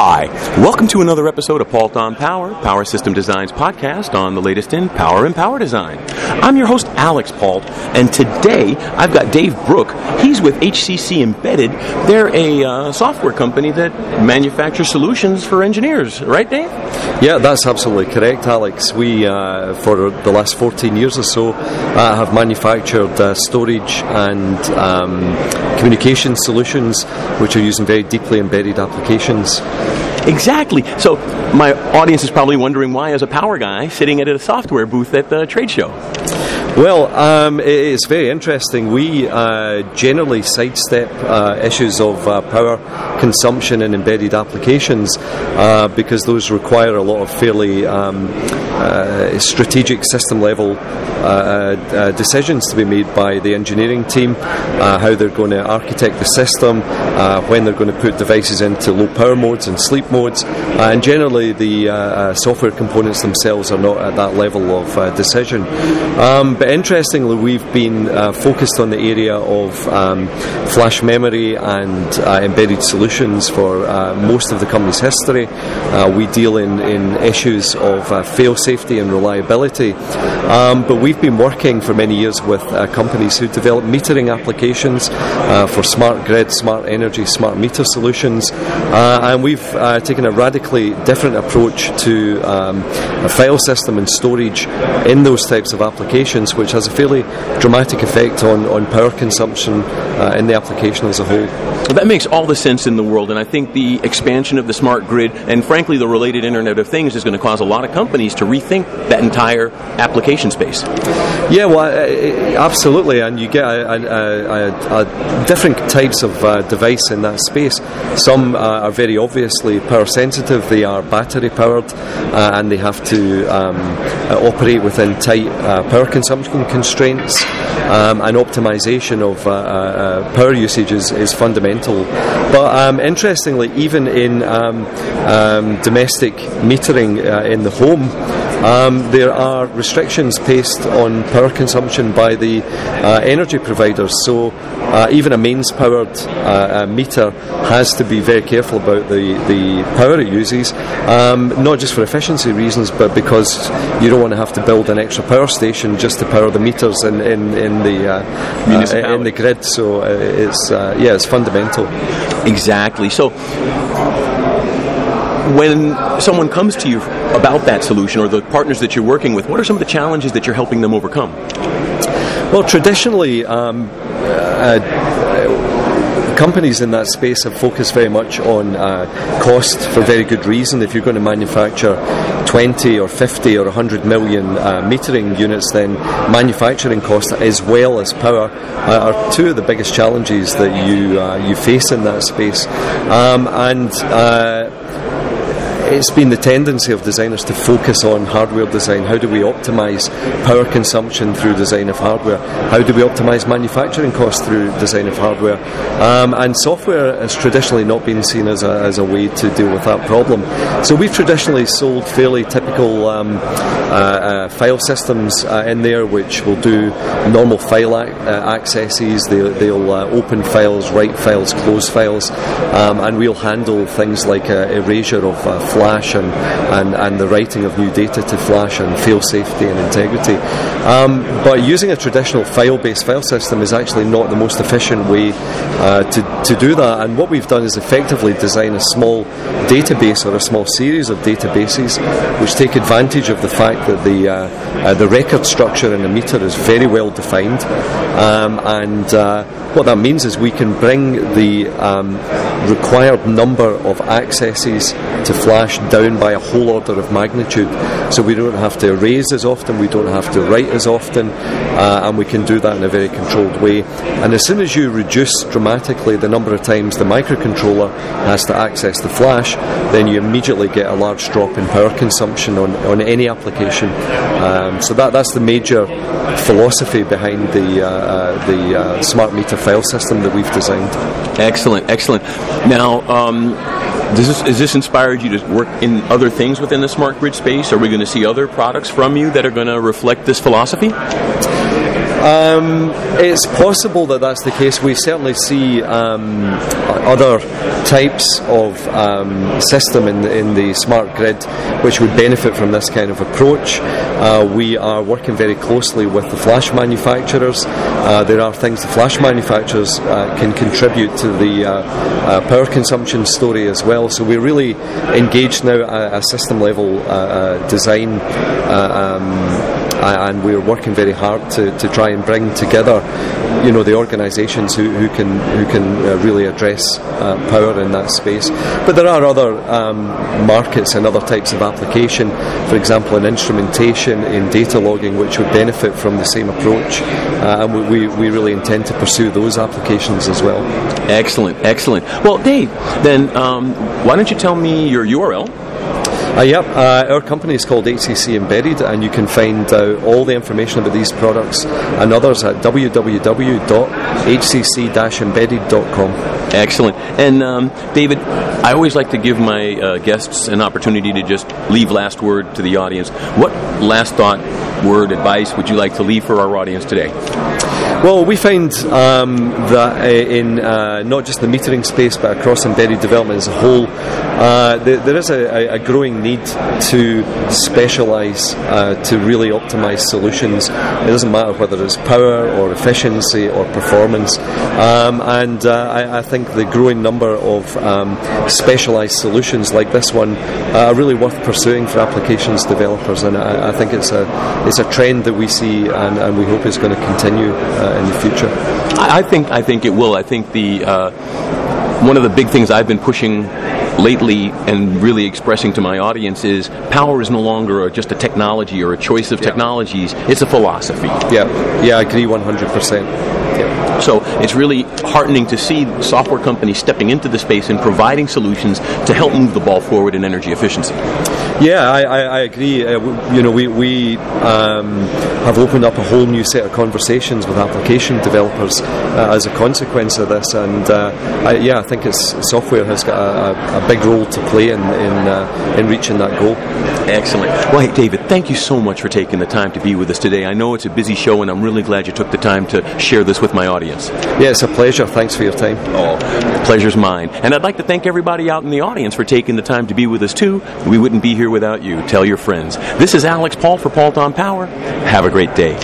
Hi, welcome to another episode of Paultre on Power, Power System Design's podcast on the latest in power and power design. I'm your host, Alix Paultre, and today I've got Dave Brook. He's with HCC Embedded. They're a uh, software company that manufactures solutions for engineers, right, Dave? Yeah, that's absolutely correct, Alix. We, uh, for the last 14 years or so, uh, have manufactured uh, storage and um, communication solutions which are using very deeply embedded applications. Exactly. So, my audience is probably wondering why, as a power guy, sitting at a software booth at the trade show. Well, um, it's very interesting. We uh, generally sidestep uh, issues of uh, power consumption in embedded applications uh, because those require a lot of fairly um, uh, strategic system level uh, decisions to be made by the engineering team, how they're going to architect the system, when they're going to put devices into low power modes and sleep modes, and generally the software components themselves are not at that level of decision. Um, but interestingly, we've been uh, focused on the area of um, flash memory and uh, embedded solutions for uh, most of the company's history. Uh, we deal in, in issues of uh, fail safety and reliability, um, but we've been working for many years with uh, companies who develop metering applications for smart grid, smart energy, smart meter solutions, and we've taken a radically different approach to um, a file system and storage in those types of applications which has a fairly dramatic effect on, on power consumption uh, in the application as a whole. That makes all the sense in the world, and I think the expansion of the smart grid and, frankly, the related Internet of Things is going to cause a lot of companies to rethink that entire application space. Yeah, well, uh, absolutely, and you get a, a, a, a different types of uh, device in that space. Some uh, are very obviously power sensitive; they are battery powered, uh, and they have to um, uh, operate within tight power consumption constraints um, and optimization of uh, uh, uh, power usage is, is fundamental. But um, interestingly, even in um, um domestic metering uh, in the home, um, there are restrictions placed on power consumption by the uh, energy providers. So uh, even a mains powered uh, meter has to be very careful about the, the power it uses, um, not just for efficiency reasons, but because you don't want to have to build an extra power station just to power the meters in, in, in the uh, uh, in the grid. So uh, it's yeah, it's fundamental. Exactly. So when someone comes to you about that solution or the partners that you're working with, what are some of the challenges that you're helping them overcome? Well, traditionally, um, uh, companies in that space have focused very much on uh, cost for very good reason. If you're going to manufacture 20 or 50 or 100 million uh, metering units, then manufacturing cost as well as power uh, are two of the biggest challenges that you uh, you face in that space. Um, and uh, it's been the tendency of designers to focus on hardware design. How do we optimize power consumption through design of hardware? How do we optimize manufacturing costs through design of hardware? Um, and software has traditionally not been seen as a, as a way to deal with that problem. So we've traditionally sold fairly typical um, uh, uh, file systems uh, in there, which will do normal file ac- uh, accesses. They, will uh, open files, write files, close files, um, and we'll handle things like uh, erasure of Flash and, and, and the writing of new data to Flash and fail safety and integrity. Um, but using a traditional file based file system is actually not the most efficient way uh, to, to do that. And what we've done is effectively design a small database or a small series of databases which take advantage of the fact that the, uh, uh, the record structure in the meter is very well defined. Um, and uh, what that means is we can bring the um, required number of accesses to Flash down by a whole order of magnitude. So we don't have to erase as often, we don't have to write as often, uh, and we can do that in a very controlled way. And as soon as you reduce dramatically the number of times the microcontroller has to access the Flash, then you immediately get a large drop in power consumption on, on any application. Um, so that, that's the major philosophy behind the, uh, uh, the uh, smart meter file system that we've designed. Excellent, excellent. Now, um, this, has this inspired you to work in other things within the smart grid space? Are we going to see other products from you that are going to reflect this philosophy? Um, it's possible that that's the case. We certainly see um, other types of um, system in the, in the smart grid which would benefit from this kind of approach. Uh, we are working very closely with the flash manufacturers. Uh, there are things the flash manufacturers uh, can contribute to the uh, uh, power consumption story as well. So we're really engaged now at a system level uh, design. Um, and we're working very hard to, to try and bring together, you know, the organisations who, who can who can uh, really address uh, power in that space. But there are other um, markets and other types of application, for example, in instrumentation, in data logging, which would benefit from the same approach, uh, and we, we really intend to pursue those applications as well. Excellent, excellent. Well, Dave, then um, why don't you tell me your URL? Uh, yep, uh, our company is called HCC Embedded, and you can find out all the information about these products and others at www.hcc-embedded.com. Excellent. And um, David, I always like to give my uh, guests an opportunity to just leave last word to the audience. What last thought, word, advice would you like to leave for our audience today? Well, we find um, that uh, in uh, not just the metering space but across embedded development as a whole, uh, there, is a, a, growing need to specialise uh, to really optimise solutions. It doesn't matter whether it's power or efficiency or performance, um, and uh, I, I, think the growing number of um, specialised solutions like this one uh, are really worth pursuing for applications developers, and I, I, think it's a it's a trend that we see and, and we hope is going to continue in the future? I think I think it will. I think the uh, one of the big things I've been pushing lately and really expressing to my audience is power is no longer just a technology or a choice of yeah. technologies. It's a philosophy. Yeah, yeah, I agree 100 percent. So it's really heartening to see software companies stepping into the space and providing solutions to help move the ball forward in energy efficiency. Yeah, I, I, I agree. Uh, you know, we, we um, have opened up a whole new set of conversations with application developers uh, as a consequence of this, and uh, I, yeah, I think it's, software has got a, a, big role to play in in, uh, in reaching that goal. Excellent. Well, hey, David, thank you so much for taking the time to be with us today. I know it's a busy show, and I'm really glad you took the time to share this with my audience. Yeah, it's a pleasure. Thanks for your time. Oh, pleasure's mine. And I'd like to thank everybody out in the audience for taking the time to be with us too. We wouldn't be here without you. Tell your friends. This is Alex Paul for Paul Paulton Power. Have a great day.